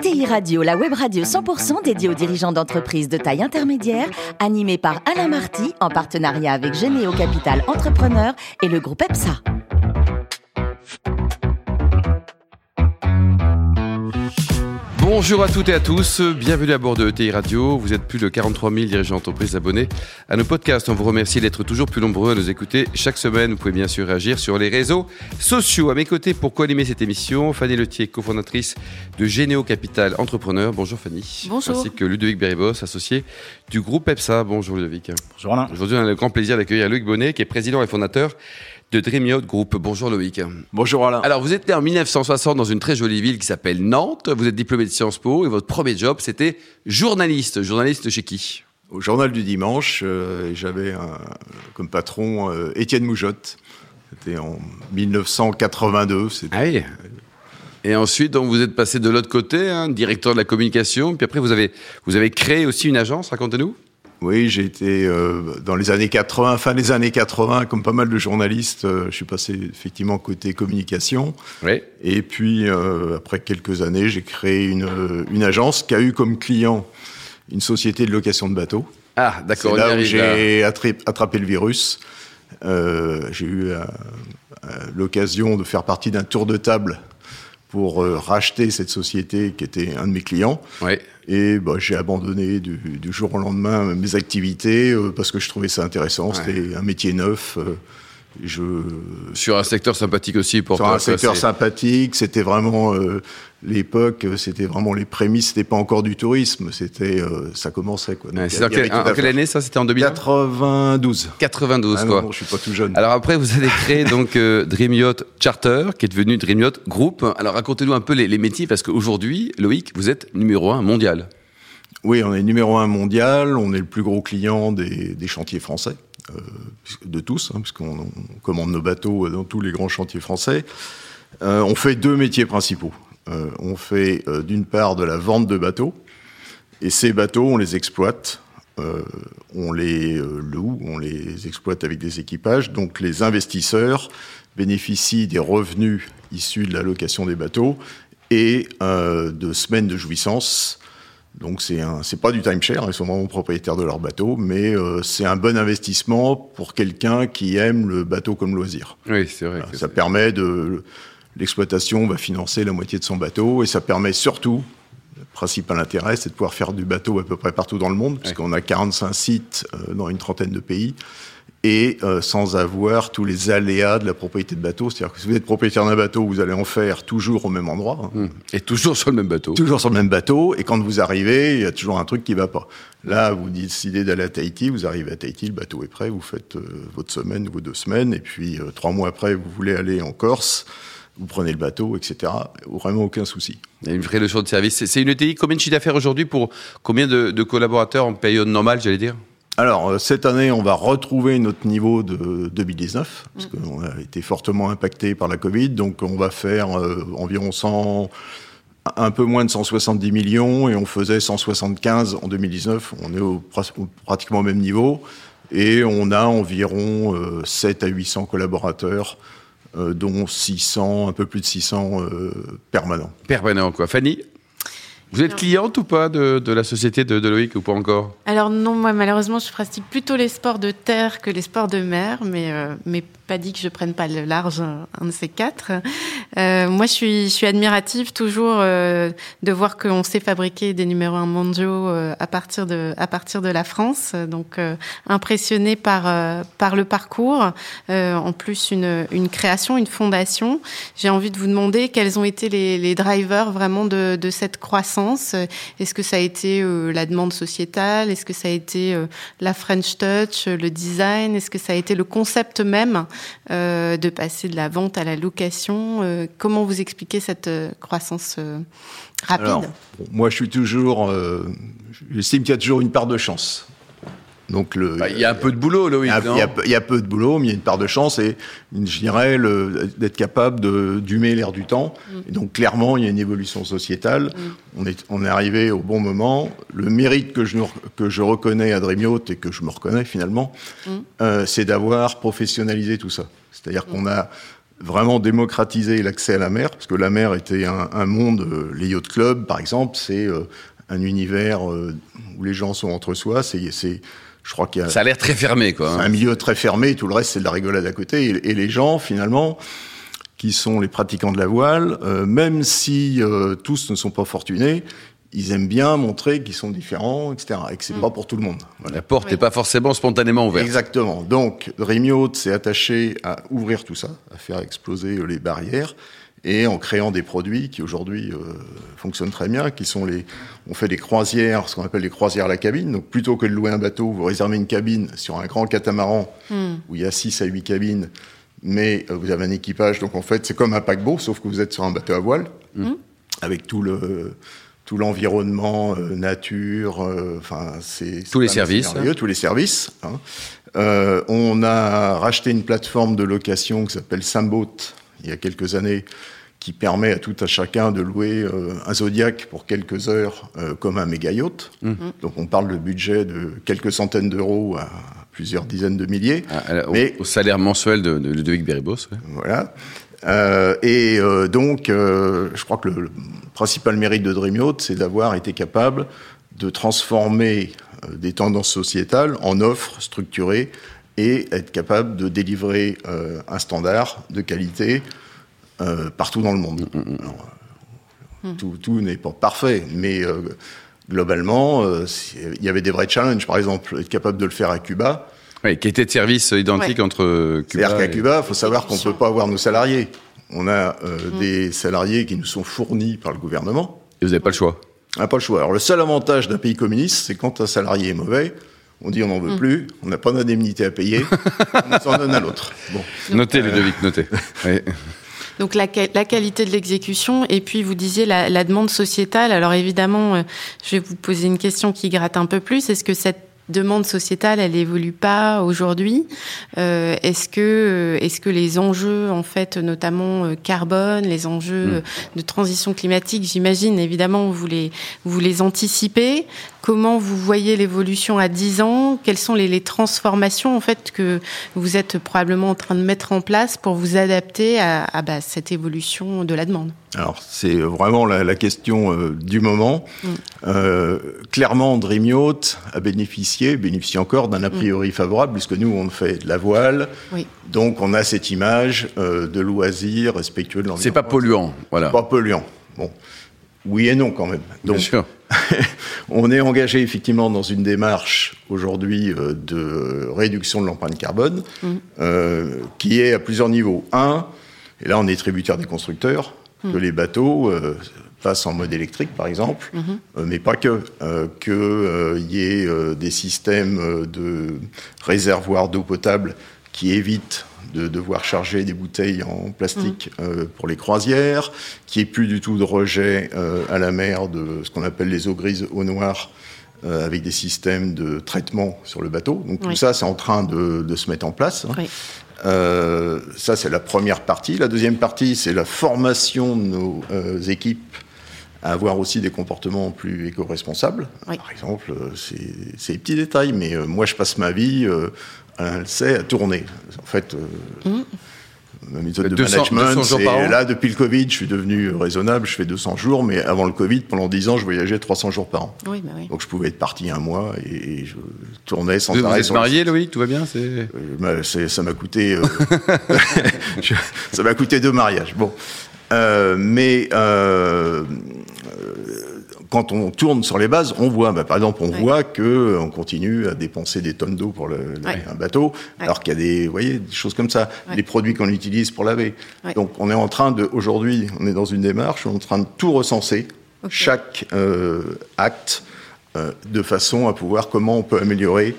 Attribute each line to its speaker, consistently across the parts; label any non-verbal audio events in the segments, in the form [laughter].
Speaker 1: ETI Radio, la web radio 100% dédiée aux dirigeants d'entreprises de taille intermédiaire, animée par Alain Marty en partenariat avec Généo Capital Entrepreneur et le groupe EPSA.
Speaker 2: Bonjour à toutes et à tous, bienvenue à bord de ETI Radio. Vous êtes plus de 43 000 dirigeants d'entreprise abonnés à nos podcasts. On vous remercie d'être toujours plus nombreux à nous écouter chaque semaine. Vous pouvez bien sûr réagir sur les réseaux sociaux. À mes côtés, pour co-animer cette émission, Fanny Letier, cofondatrice de Généo Capital Entrepreneur. Bonjour Fanny.
Speaker 3: Bonjour.
Speaker 2: Ainsi que Ludovic Beribos, associé du groupe EPSA. Bonjour Ludovic.
Speaker 4: Bonjour Alain.
Speaker 2: Aujourd'hui, on a le grand plaisir d'accueillir Luc Bonnet, qui est président et fondateur de Dream Yacht Group. Bonjour Loïc.
Speaker 4: Bonjour Alain.
Speaker 2: Alors, vous êtes né en 1960 dans une très jolie ville qui s'appelle Nantes. Vous êtes diplômé de Sciences Po et votre premier job, c'était journaliste. Journaliste chez qui?
Speaker 4: Au Journal du Dimanche, euh, j'avais comme patron euh, Étienne Moujotte. C'était en 1982. c'était-
Speaker 2: Ah oui. Et ensuite, donc, vous êtes passé de l'autre côté, hein, directeur de la communication. Puis après, vous avez, vous avez créé aussi une agence, racontez-nous.
Speaker 4: Oui, j'ai été euh, dans les années 80, fin des années 80, comme pas mal de journalistes, euh, je suis passé effectivement côté communication.
Speaker 2: Oui.
Speaker 4: Et puis, euh, après quelques années, j'ai créé une, euh, une agence qui a eu comme client une société de location de bateaux.
Speaker 2: Ah,
Speaker 4: C'est
Speaker 2: d'accord, y
Speaker 4: là où j'ai attrapé le virus. Euh, j'ai eu euh, l'occasion de faire partie d'un tour de table pour euh, racheter cette société qui était un de mes clients.
Speaker 2: Ouais.
Speaker 4: Et bah, j'ai abandonné du, du jour au lendemain mes activités euh, parce que je trouvais ça intéressant. C'était un métier neuf. euh, je,
Speaker 2: Sur un secteur sympathique aussi pour
Speaker 4: sur
Speaker 2: toi,
Speaker 4: un secteur sympathique, c'était vraiment euh, l'époque, euh, c'était vraiment les prémices, c'était pas encore du tourisme, c'était euh, ça commençait quoi. Donc,
Speaker 2: Ouais,
Speaker 4: y a- y tout
Speaker 2: en quelle année ça C'était en 2000
Speaker 4: 92.
Speaker 2: 92,
Speaker 4: Ah
Speaker 2: quoi.
Speaker 4: non, je suis pas tout jeune.
Speaker 2: Alors après, vous avez créé [laughs] donc euh, Dream Yacht Charter, qui est devenu Dream Yacht Group. Alors racontez-nous un peu les, les métiers, parce qu'aujourd'hui, Loïc, vous êtes numéro un mondial.
Speaker 4: Oui, on est numéro un mondial, on est le plus gros client des, des chantiers français, euh, de tous, hein, puisqu'on on commande nos bateaux dans tous les grands chantiers français. On fait deux métiers principaux. Euh, on fait euh, d'une part de la vente de bateaux, et ces bateaux, on les exploite, euh, on les loue, on les exploite avec des équipages. Donc les investisseurs bénéficient des revenus issus de la location des bateaux et de semaines de jouissance. Donc c'est un, c'est pas du timeshare, ils sont vraiment propriétaires de leur bateau, mais euh, c'est un bon investissement pour quelqu'un qui aime le bateau comme loisir.
Speaker 2: Oui, c'est vrai. que
Speaker 4: Ça permet de l'exploitation va financer la moitié de son bateau et ça permet surtout le principal intérêt, c'est de pouvoir faire du bateau à peu près partout dans le monde, puisqu'on a 45 sites euh, dans une trentaine de pays, et euh, sans avoir tous les aléas de la propriété de bateau. C'est-à-dire que si vous êtes propriétaire d'un bateau, vous allez en faire toujours au même endroit. hein.
Speaker 2: Hum. Et toujours sur le même bateau.
Speaker 4: Toujours sur le même bateau, et quand vous arrivez, il y a toujours un truc qui va pas. Là, vous décidez d'aller à Tahiti, vous arrivez à Tahiti, le bateau est prêt, vous faites euh, votre semaine, vos deux semaines, et puis euh, trois mois après, vous voulez aller en Corse, vous prenez le bateau, etc. Vraiment aucun souci.
Speaker 2: Une vraie leçon de service. C'est- une ETI. Combien de chiffre d'affaires aujourd'hui pour combien de, de collaborateurs en période normale, j'allais dire?
Speaker 4: Alors, euh, cette année, on va retrouver notre niveau de 2019, parce qu'on a été fortement impacté par la Covid, donc on va faire euh, environ 100, un peu moins de 170 millions, et on faisait 175 en 2019. On est au, pratiquement au même niveau, et on a environ euh, 7 à 800 collaborateurs, dont 600, un peu plus de 600 euh, permanents.
Speaker 2: Permanent, quoi. Fanny vous êtes cliente ou pas de, de la société de, de Loïc ou pas encore?
Speaker 3: Alors non, moi malheureusement, je pratique plutôt les sports de terre que les sports de mer, mais euh, mais pas dit que je prenne pas le large, un de ces quatre. Euh, moi, je suis je suis admirative toujours euh, de voir qu'on sait fabriquer des numéros un mondiaux euh, à partir de à partir de la France. Donc euh, impressionnée par euh, par le parcours, Euh, en plus une une création, une fondation. J'ai envie de vous demander quels ont été les, les drivers vraiment de, de cette croissance. Est-ce que ça a été la demande sociétale? Est-ce que ça a été la French Touch, le design? Est-ce que ça a été le concept même? Euh, de passer de la vente à la location Euh, Comment vous expliquez cette euh, croissance rapide
Speaker 4: moi, je suis toujours. J'estime qu'il y a toujours une part de chance. Donc le,
Speaker 2: Bah, Il y a un peu de boulot,
Speaker 4: il
Speaker 2: Loïc,
Speaker 4: y, a,
Speaker 2: non
Speaker 4: il y a peu- il y a peu de boulot, mais il y a une part de chance et je dirais d'être capable de d'humer l'air du temps. Et donc clairement, il y a une évolution sociétale. On est on est arrivé au bon moment. Le mérite que je que je reconnais à Dream Yacht et que je me reconnais finalement, euh, c'est d'avoir professionnalisé tout ça. C'est-à-dire qu'on a vraiment démocratiser l'accès à la mer, parce que la mer était un, monde, euh, les yacht clubs par exemple, c'est euh, un univers euh, où les gens sont entre soi, c'est, je crois qu'il y a...
Speaker 2: Ça a l'air très fermé, quoi.
Speaker 4: Hein. un milieu très fermé, tout le reste c'est de la rigolade à côté, et, les gens, finalement, qui sont les pratiquants de la voile, même si tous ne sont pas fortunés, ils aiment bien montrer qu'ils sont différents, etc. Et que c'est mm. pas pour tout le monde.
Speaker 2: La porte n'est pas forcément spontanément ouverte.
Speaker 4: Exactement. Donc, Rémiot s'est attaché à ouvrir tout ça, à faire exploser euh, les barrières, et en créant des produits qui aujourd'hui euh, fonctionnent très bien, qui sont les, on fait des croisières, ce qu'on appelle les croisières à la cabine. Donc, plutôt que de louer un bateau, vous réservez une cabine sur un grand catamaran mm. où il y a 6 à 8 cabines, mais euh, vous avez un équipage. Donc, en fait, c'est comme un paquebot, sauf que vous êtes sur un bateau à voile, mm. avec tout le tout l'environnement, euh, nature, euh, enfin c'est
Speaker 2: tous les services,
Speaker 4: tous les services. Hein. Euh, on a racheté une plateforme de location qui s'appelle Samboat il y a quelques années, qui permet à tout à chacun de louer un Zodiac pour quelques heures comme un méga yacht. Mmh. Donc on parle de budget de quelques centaines d'euros à plusieurs dizaines de milliers.
Speaker 2: Ah, mais, au, salaire mensuel de, de Ludovic Beribos.
Speaker 4: Voilà. Euh, et euh, donc, euh, je crois que le, principal mérite de Dreamyacht, c'est d'avoir été capable de transformer des tendances sociétales en offres structurées et être capable de délivrer un standard de qualité partout dans le monde. Mm, mm, mm. tout, tout n'est pas parfait, mais globalement, il y avait des vrais challenges. Par exemple, être capable de le faire à Cuba,
Speaker 2: oui, qui était de service identique entre Cuba.
Speaker 4: C'est-à-dire qu'à Cuba, il faut savoir qu'on ne peut pas avoir nos salariés. On a euh, des salariés qui nous sont fournis par le gouvernement.
Speaker 2: Et vous n'avez pas le choix
Speaker 4: On n'a pas le choix. Alors le seul avantage d'un pays communiste, c'est quand un salarié est mauvais, on dit on n'en veut mm. plus, on n'a pas d'indemnité à payer, [laughs] on s'en donne à l'autre.
Speaker 2: Bon. Notez, Ludovic, notez. [laughs]
Speaker 3: Donc la, la, qualité de l'exécution et puis vous disiez la, la, demande sociétale. Alors évidemment, euh, je vais vous poser une question qui gratte un peu plus. Est-ce que cette demande sociétale, elle évolue pas aujourd'hui. Euh, est-ce que euh, est-ce que les enjeux en fait, notamment euh, carbone, les enjeux mm. de transition climatique, j'imagine évidemment vous les vous les anticipez. Comment vous voyez l'évolution à 10 ans? Quelles sont les, les, transformations en fait que vous êtes probablement en train de mettre en place pour vous adapter à, à bah, cette évolution de la demande?
Speaker 4: Alors, c'est vraiment la, la question euh, du moment. Mm. Euh, clairement, Dream Yacht a bénéficié, bénéficie encore d'un a mm. priori favorable, puisque nous, on fait de la voile. Oui. Donc, on a cette image euh, de loisir respectueux de l'environnement.
Speaker 2: C'est pas polluant, voilà.
Speaker 4: Pas polluant. Bon. Oui et non, quand même.
Speaker 2: Donc, Bien sûr. [laughs]
Speaker 4: on est engagé effectivement dans une démarche aujourd'hui euh, de réduction de l'empreinte carbone, mm. euh, qui est à plusieurs niveaux. Un, et là, on est tributaire des constructeurs que les bateaux euh, passent en mode électrique, par exemple, mhm. euh, mais pas que. Euh, Qu'il y ait des systèmes de réservoirs d'eau potable qui évitent de devoir charger des bouteilles en plastique pour les croisières, qui ait plus du tout de rejet à la mer de ce qu'on appelle les eaux grises, eau noire, avec des systèmes de traitement sur le bateau. Donc tout ça, c'est en train de, de, se mettre en place. Hein. Oui. Euh, ça, c'est la première partie. La deuxième partie, c'est la formation de nos euh, équipes à avoir aussi des comportements plus éco-responsables. Par exemple, euh, c'est des petits détails, mais moi, je passe ma vie, elle sait, à tourner. En fait, mmh ma méthode de management. c'est là, depuis le Covid, je suis devenu raisonnable, je fais 200 jours, mais avant le Covid, pendant 10 ans, je voyageais 300 jours par an. Oui, bah oui. Donc je pouvais être parti un mois et, je tournais sans
Speaker 2: vous,
Speaker 4: arrêt.
Speaker 2: Vous êtes marié, Loïc Tout va bien
Speaker 4: euh, bah, Ça m'a coûté, euh, [laughs] [laughs] ça m'a coûté deux mariages. Bon, euh, mais euh, quand on tourne sur les bases, on voit, bah, par exemple, on voit que euh, on continue à dépenser des tonnes d'eau pour le, un bateau, alors qu'il y a des, vous voyez, des choses comme ça, les produits qu'on utilise pour laver. Donc, on est en train de, aujourd'hui, on est dans une démarche, on est en train de tout recenser, chaque euh, acte, euh, de façon à pouvoir comment on peut améliorer.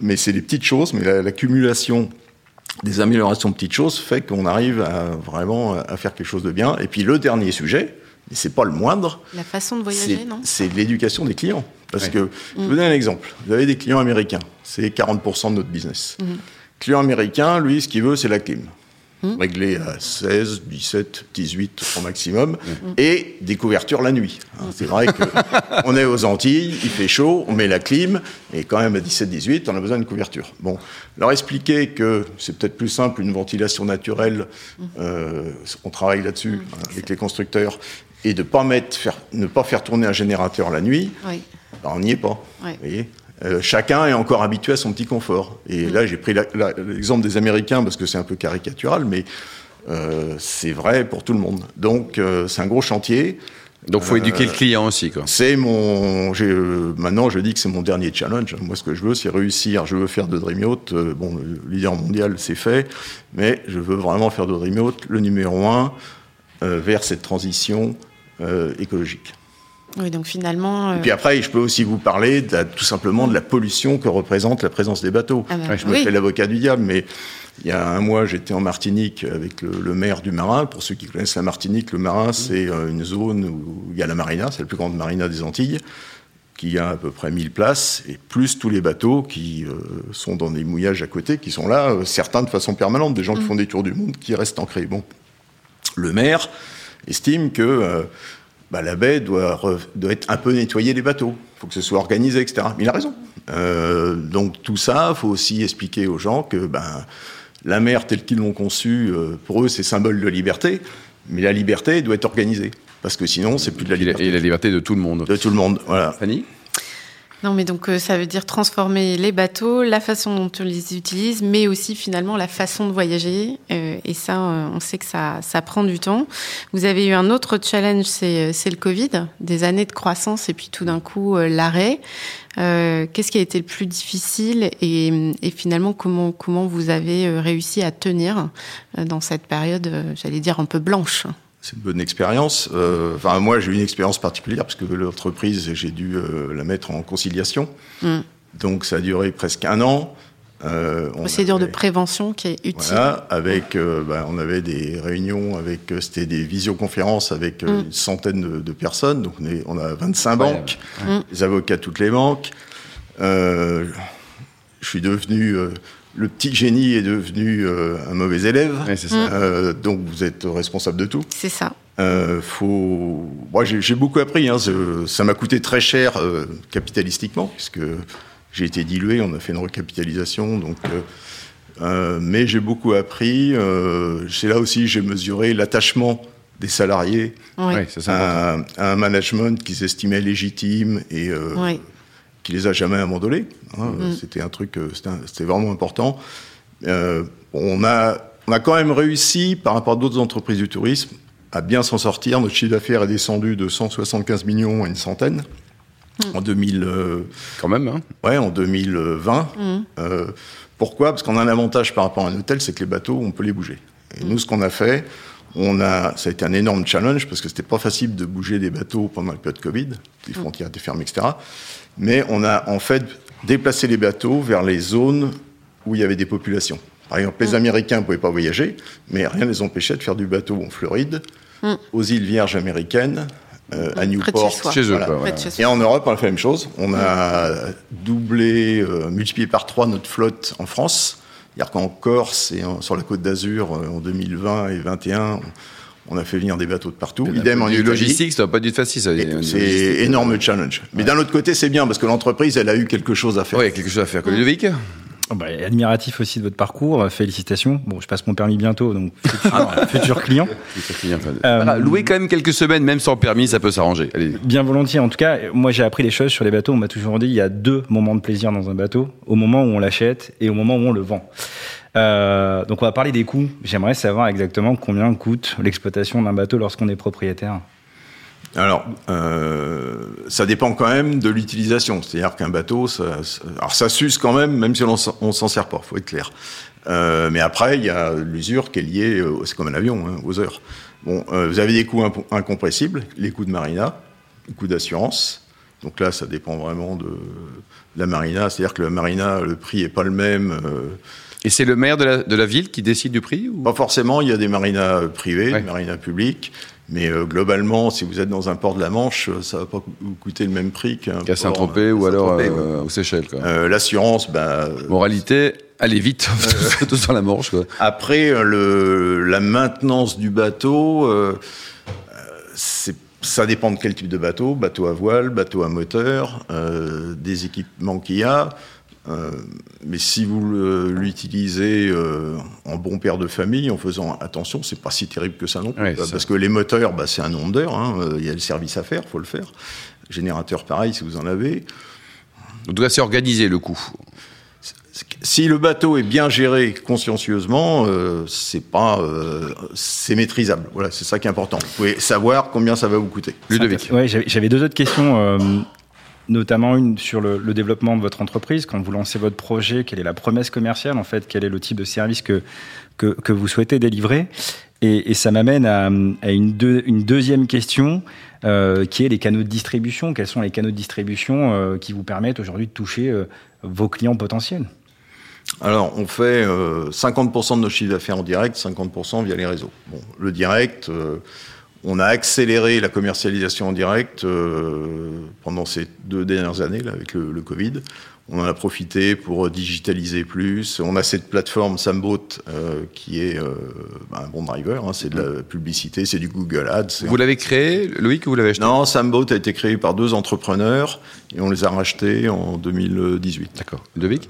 Speaker 4: Mais c'est des petites choses, mais l'accumulation des améliorations de petites choses fait qu'on arrive à vraiment à faire quelque chose de bien. Et puis le dernier sujet, et c'est pas le moindre.
Speaker 3: La façon de voyager, non
Speaker 4: C'est l'éducation des clients. Parce que, je vous donne un exemple. Vous avez des clients américains, c'est 40% de notre business. Mhm. Client américain, lui, ce qu'il veut, c'est la clim. Mmh. réglé à 16, 17, 18 au maximum, mmh. et des couvertures la nuit. Hein, c'est vrai qu'on est aux Antilles, il fait chaud, on met la clim, et quand même à 17, 18, on a besoin de couverture. Bon, leur expliquer que c'est peut-être plus simple une ventilation naturelle, mmh. euh, on travaille là-dessus hein, avec les constructeurs, et de pas mettre, faire, ne pas faire tourner un générateur la nuit, ben, on n'y est pas. Vous voyez? Euh, chacun est encore habitué à son petit confort. Et là, j'ai pris l'exemple des Américains parce que c'est un peu caricatural, mais euh, c'est vrai pour tout le monde. Donc, euh, c'est un gros chantier.
Speaker 2: Donc, faut éduquer le client aussi, quoi.
Speaker 4: C'est mon. maintenant, je dis que c'est mon dernier challenge. Moi, ce que je veux, c'est réussir. Je veux faire de Dreamyacht. bon, le leader mondial, c'est fait, mais je veux vraiment faire de Dreamyacht le numéro un vers cette transition écologique.
Speaker 3: Oui, donc finalement.
Speaker 4: Et puis après, je peux aussi vous parler tout simplement de la pollution que représente la présence des bateaux. Ah bah je me fais l'avocat du diable, mais il y a un mois, j'étais en Martinique avec le, maire du Marin. Pour ceux qui connaissent la Martinique, le Marin, c'est euh, une zone où il y a la marina, c'est la plus grande marina des Antilles, qui a à peu près 1000 places, et plus tous les bateaux qui euh, sont dans des mouillages à côté, qui sont là, euh, certains de façon permanente, des gens qui mm. font des tours du monde, qui restent ancrés. Bon, le maire estime que bah, la baie doit, doit, être un peu nettoyée les bateaux. Il faut que ce soit organisé, etc. Mais il a raison. Euh, donc tout ça, il faut aussi expliquer aux gens que ben, la mer telle qu'ils l'ont conçue, euh, pour eux, c'est symbole de liberté. Mais la liberté doit être organisée. Parce que sinon, c'est plus de la liberté.
Speaker 2: Et la liberté de tout le monde.
Speaker 4: De tout le monde, voilà.
Speaker 2: Fanny?
Speaker 3: Non, mais donc euh, ça veut dire transformer les bateaux, la façon dont on les utilise, mais aussi finalement la façon de voyager. Euh, et ça, euh, on sait que ça, ça prend du temps. Vous avez eu un autre challenge, c'est le Covid, des années de croissance et puis tout d'un coup l'arrêt. Qu'est-ce qui a été le plus difficile et, et, finalement comment, comment vous avez réussi à tenir dans cette période, j'allais dire, un peu blanche?
Speaker 4: C'est une bonne expérience. Euh, enfin, moi, j'ai eu une expérience particulière parce que l'entreprise, j'ai dû euh, la mettre en conciliation. Mm. Donc, ça a duré presque un an.
Speaker 3: Euh, Procédure de prévention qui est utile.
Speaker 4: Voilà, avec, ben, on avait des réunions avec, c'était des visioconférences avec mm. une centaine de, personnes. Donc, on, est, on a 25 banques, mm. des avocats de toutes les banques. je suis devenu le petit génie est devenu euh, un mauvais élève. Euh, donc vous êtes responsable de tout.
Speaker 3: C'est ça.
Speaker 4: Euh, faut... Moi, j'ai beaucoup appris. Hein. Ça m'a coûté très cher capitalistiquement, puisque j'ai été dilué. On a fait une recapitalisation. Donc, mais j'ai beaucoup appris. C'est là aussi j'ai mesuré l'attachement des salariés à, un management qui s'estimait légitime et qui les a jamais abandonnés. Hein. Mm. C'était un truc, euh, c'était vraiment important. Euh, on, a, on a quand même réussi, par rapport à d'autres entreprises du tourisme, à bien s'en sortir. Notre chiffre d'affaires est descendu de 175 millions à une centaine. Mm. En 2000, euh,
Speaker 2: quand même, hein.
Speaker 4: ouais, en 2020. Mm. pourquoi? Parce qu'on a un avantage par rapport à un hôtel, c'est que les bateaux, on peut les bouger. Et nous, ce qu'on a fait, on a, ça a été un énorme challenge parce que c'était pas facile de bouger des bateaux pendant la période Covid, les frontières étaient fermées, etc mais on a en fait déplacé les bateaux vers les zones où il y avait des populations. Par exemple, les mm. Américains ne pouvaient pas voyager, mais rien ne les empêchait de faire du bateau en Floride, mm. aux îles Vierges américaines, euh, à Newport.
Speaker 2: Chez, eux,
Speaker 4: Et en Europe, on a fait la même chose. On a doublé, euh, multiplié par trois notre flotte en France. C'est-à-dire qu'en Corse et sur la côte d'Azur, euh, en 2020 et 2021, on a fait venir des bateaux de partout.
Speaker 2: Idem en logistique, ça n'a pas dû être facile.
Speaker 4: C'est énorme challenge. Mais d'un autre côté, c'est bien parce que l'entreprise, elle a eu quelque chose à faire.
Speaker 2: Oui, quelque chose à faire. Ludovic
Speaker 5: oh bah, admiratif aussi de votre parcours, félicitations. Bon, je passe mon permis bientôt, donc [laughs] futur, client. [laughs]
Speaker 2: Euh, louer quand même quelques semaines, même sans permis, ça peut s'arranger.
Speaker 5: Bien volontiers. En tout cas, moi j'ai appris les choses sur les bateaux. On m'a toujours dit il y a deux moments de plaisir dans un bateau au moment où on l'achète et au moment où on le vend. Euh, donc on va parler des coûts. J'aimerais savoir exactement combien coûte l'exploitation d'un bateau lorsqu'on est propriétaire.
Speaker 4: Alors, euh, ça dépend quand même de l'utilisation. C'est-à-dire qu'un bateau, ça, alors ça s'use quand même, même si on, on s'en sert pas, faut être clair. Euh, mais après, il y a l'usure qui est liée, c'est comme un avion, hein, aux heures. Bon, vous avez des coûts incompressibles, les coûts de marina, les coûts d'assurance. Donc là, ça dépend vraiment de, la marina. C'est-à-dire que la marina, le prix est pas le même.
Speaker 2: Et c'est le maire de la, de la, ville qui décide du prix
Speaker 4: Pas forcément, il y a des marinas privés, des marinas publics. Mais euh, globalement, si vous êtes dans un port de la Manche, euh, ça va pas vous coûter le même prix qu'un
Speaker 2: qu'à Saint-Tropez ou alors euh, aux Seychelles.
Speaker 4: L'assurance, bah,
Speaker 2: moralité. Allez vite, [laughs] tous dans la Manche. Quoi.
Speaker 4: Après, le, la maintenance du bateau, euh, c'est ça dépend de quel type de bateau, bateau à voile, bateau à moteur, euh, des équipements qu'il y a. Euh, mais si vous l'utilisez euh, en bon père de famille, en faisant attention, c'est pas si terrible que ça non plus.
Speaker 2: Ouais,
Speaker 4: parce
Speaker 2: ça.
Speaker 4: que les moteurs, bah, c'est un nombre d'heures. hein, Il y a le service à faire, faut le faire. Générateur, pareil, si vous en avez.
Speaker 2: En tout cas, c'est organisé le coup.
Speaker 4: Si le bateau est bien géré consciencieusement, euh, c'est pas, euh, c'est maîtrisable. Voilà, c'est ça qui est important. Vous pouvez savoir combien ça va vous coûter.
Speaker 2: Ludovic.
Speaker 5: Ouais, j'avais j'avais deux autres questions, euh, notamment une sur le, développement de votre entreprise. Quand vous lancez votre projet, quelle est la promesse commerciale en fait? Quel est le type de service que que, vous souhaitez délivrer? Et, ça m'amène à, une, deux- une deuxième question euh, qui est les canaux de distribution. Quels sont les canaux de distribution euh, qui vous permettent aujourd'hui de toucher euh, vos clients potentiels?
Speaker 4: Alors, on fait euh, 50% de nos chiffres d'affaires en direct, 50% via les réseaux. Bon, le direct, on a accéléré la commercialisation en direct euh, pendant ces deux dernières années là, avec le, le Covid. On en a profité pour digitaliser plus. On a cette plateforme Sambot euh, qui est euh, bah, un bon driver. hein. c'est de la publicité, c'est du Google Ads.
Speaker 2: Vous l'avez créé, Loïc, ou vous l'avez acheté?
Speaker 4: Non, Sambot a été créé par deux entrepreneurs et on les a rachetés en 2018.
Speaker 2: D'accord. Ludovic?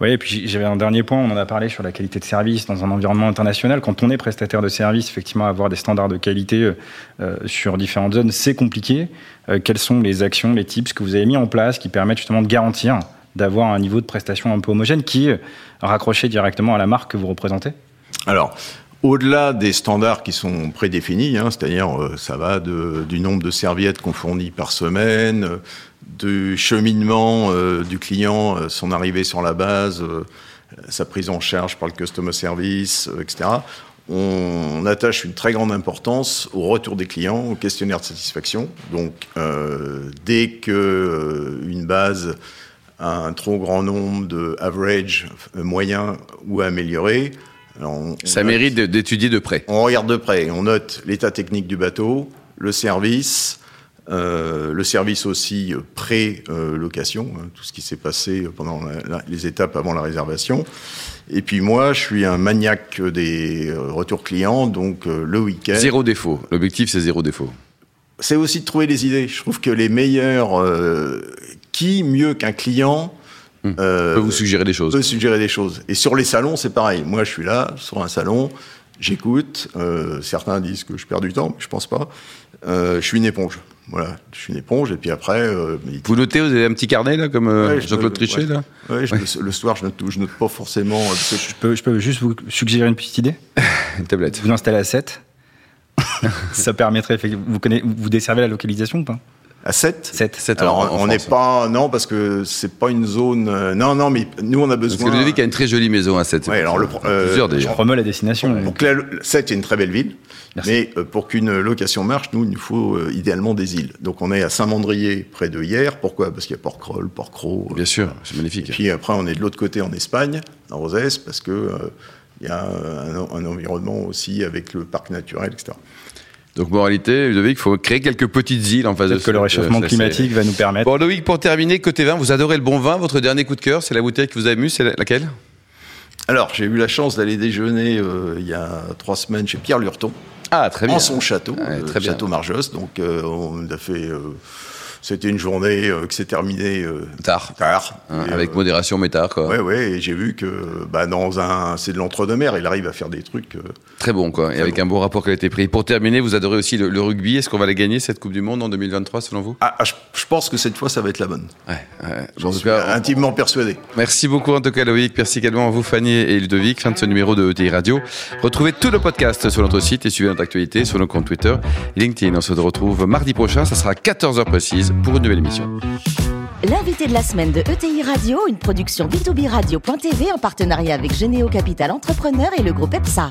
Speaker 5: Oui, et puis j'avais un dernier point, on en a parlé sur la qualité de service dans un environnement international. Quand on est prestataire de service, effectivement, avoir des standards de qualité euh, euh, sur différentes zones, c'est compliqué. Euh, quelles sont les actions, les tips que vous avez mis en place qui permettent justement de garantir d'avoir un niveau de prestation un peu homogène qui est raccroché directement à la marque que vous représentez?
Speaker 4: Alors, au-delà des standards qui sont prédéfinis, hein, c'est-à-dire euh, ça va du nombre de serviettes qu'on fournit par semaine, euh, du cheminement euh, du client, son arrivée sur la base, sa prise en charge par le customer service, etc. On, on attache une très grande importance au retour des clients, au questionnaire de satisfaction. Donc, dès que une base a un trop grand nombre de average moyens ou améliorés, alors on- on
Speaker 2: Ça mérite d'étudier de près.
Speaker 4: on regarde de près, on note l'état technique du bateau, le service, euh, le service aussi euh, pré-location, hein, tout ce qui s'est passé pendant la- la- les étapes avant la réservation. Et puis moi, je suis un maniaque des euh, retours clients, donc euh, le week-end.
Speaker 2: Zéro défaut. L'objectif, c'est zéro défaut.
Speaker 4: C'est aussi de trouver des idées. Je trouve que les meilleurs, euh, qui mieux qu'un client
Speaker 2: Hmm.
Speaker 4: euh,
Speaker 2: peut vous suggérer des choses.
Speaker 4: peut suggérer des choses. Et sur les salons, c'est pareil. Moi, je suis là, sur un salon, j'écoute. euh, certains disent que je perds du temps, mais je pense pas. Euh, je suis une éponge. Voilà, je suis une éponge. Et puis après, euh,
Speaker 2: Vous notez, vous avez un petit carnet, là, comme euh,
Speaker 4: Ouais, je
Speaker 2: Jean-Claude Trichet,
Speaker 4: ouais.
Speaker 2: là
Speaker 4: ouais, je- le soir, je note, tout. je note pas forcément. je-
Speaker 5: peux, je peux juste vous suggérer une petite idée [laughs]
Speaker 2: Une tablette.
Speaker 5: Vous installez à 7 [laughs] ça permettrait, effectivement- vous, connaissez, vous desservez la localisation ou pas?
Speaker 4: À 7
Speaker 5: 7.
Speaker 2: 7
Speaker 4: Alors,
Speaker 2: en, en
Speaker 4: on n'est pas. Non, parce que c'est pas une zone. euh, non, non, mais nous, on a
Speaker 2: Parce que
Speaker 4: besoin.
Speaker 2: Ludovic a une très jolie maison à 7.
Speaker 4: Ouais, alors le- euh,
Speaker 2: Plusieurs,
Speaker 5: Je
Speaker 2: d'ailleurs.
Speaker 5: remets la destination.
Speaker 4: Donc là, le- Sète est une très belle ville,
Speaker 5: Merci.
Speaker 4: mais euh, pour qu'une location marche, nous, il nous faut euh, idéalement des îles. Donc on est à Saint-Mandrier, près de Hier. Pourquoi? Parce qu'il y a Port-Croll, Port-Cros. euh,
Speaker 2: Bien sûr, c'est
Speaker 4: Et
Speaker 2: magnifique.
Speaker 4: puis après, on est de l'autre côté en Espagne, à Rosès, parce que euh, il y a un, un environnement aussi avec le parc naturel, etc.
Speaker 2: Donc, moralité, Ludovic, il faut créer quelques petites îles en face de
Speaker 5: que le réchauffement
Speaker 2: euh, ça,
Speaker 5: climatique va nous permettre.
Speaker 2: Bon, Loïc, pour terminer, côté vin, vous adorez le bon vin. Votre dernier coup de cœur, c'est la bouteille que vous avez mue, c'est la- laquelle?
Speaker 4: Alors, j'ai eu la chance d'aller déjeuner euh, il y a trois semaines chez Pierre Lurton,
Speaker 2: Ah, très bien.
Speaker 4: en son château, le
Speaker 2: très bien.
Speaker 4: château Marjos. Donc, euh, on a fait. C'était une journée euh, qui s'est terminée euh,
Speaker 2: Tard.
Speaker 4: tard.
Speaker 2: Hein,
Speaker 4: Et,
Speaker 2: avec
Speaker 4: euh,
Speaker 2: modération, mais tard, quoi.
Speaker 4: Ouais, ouais, et j'ai vu que bah, dans un, c'est de l'entre-deux-mer, il arrive à faire des trucs. euh,
Speaker 2: Très bon, quoi. Et avec
Speaker 4: bon.
Speaker 2: un bon rapport qualité-prix. Pour terminer, vous adorez aussi le, le rugby. Est-ce qu'on va la gagner, cette Coupe du Monde, en 2023, selon vous?
Speaker 4: Ah, ah, je, je pense que cette fois, ça va être la bonne.
Speaker 2: Ouais. ouais.
Speaker 4: J'en
Speaker 2: En tout
Speaker 4: suis
Speaker 2: cas,
Speaker 4: intimement persuadé.
Speaker 2: Merci beaucoup en tout cas Loïc, merci également à vous Fanny et Ludovic. Fin de ce numéro de ETI Radio. Retrouvez tous nos podcasts sur notre site et suivez notre actualité sur nos comptes Twitter LinkedIn. On se retrouve mardi prochain, ça sera à 14h précise pour une nouvelle émission.
Speaker 1: L'invité de la semaine de ETI Radio, une production B2B Radio.tv en partenariat avec Généo Capital Entrepreneur et le groupe EPSA.